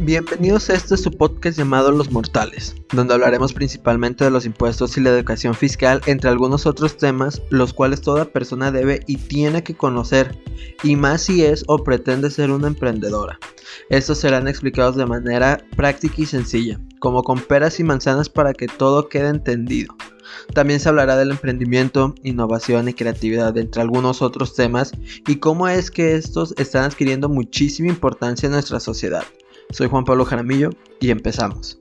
Bienvenidos a este su podcast llamado Los Mortales, donde hablaremos principalmente de los impuestos y la educación fiscal, entre algunos otros temas, los cuales toda persona debe y tiene que conocer, y más si es o pretende ser una emprendedora. Estos serán explicados de manera práctica y sencilla, como con peras y manzanas para que todo quede entendido. También se hablará del emprendimiento, innovación y creatividad, entre algunos otros temas, y cómo es que estos están adquiriendo muchísima importancia en nuestra sociedad. Soy Juan Pablo Jaramillo y empezamos.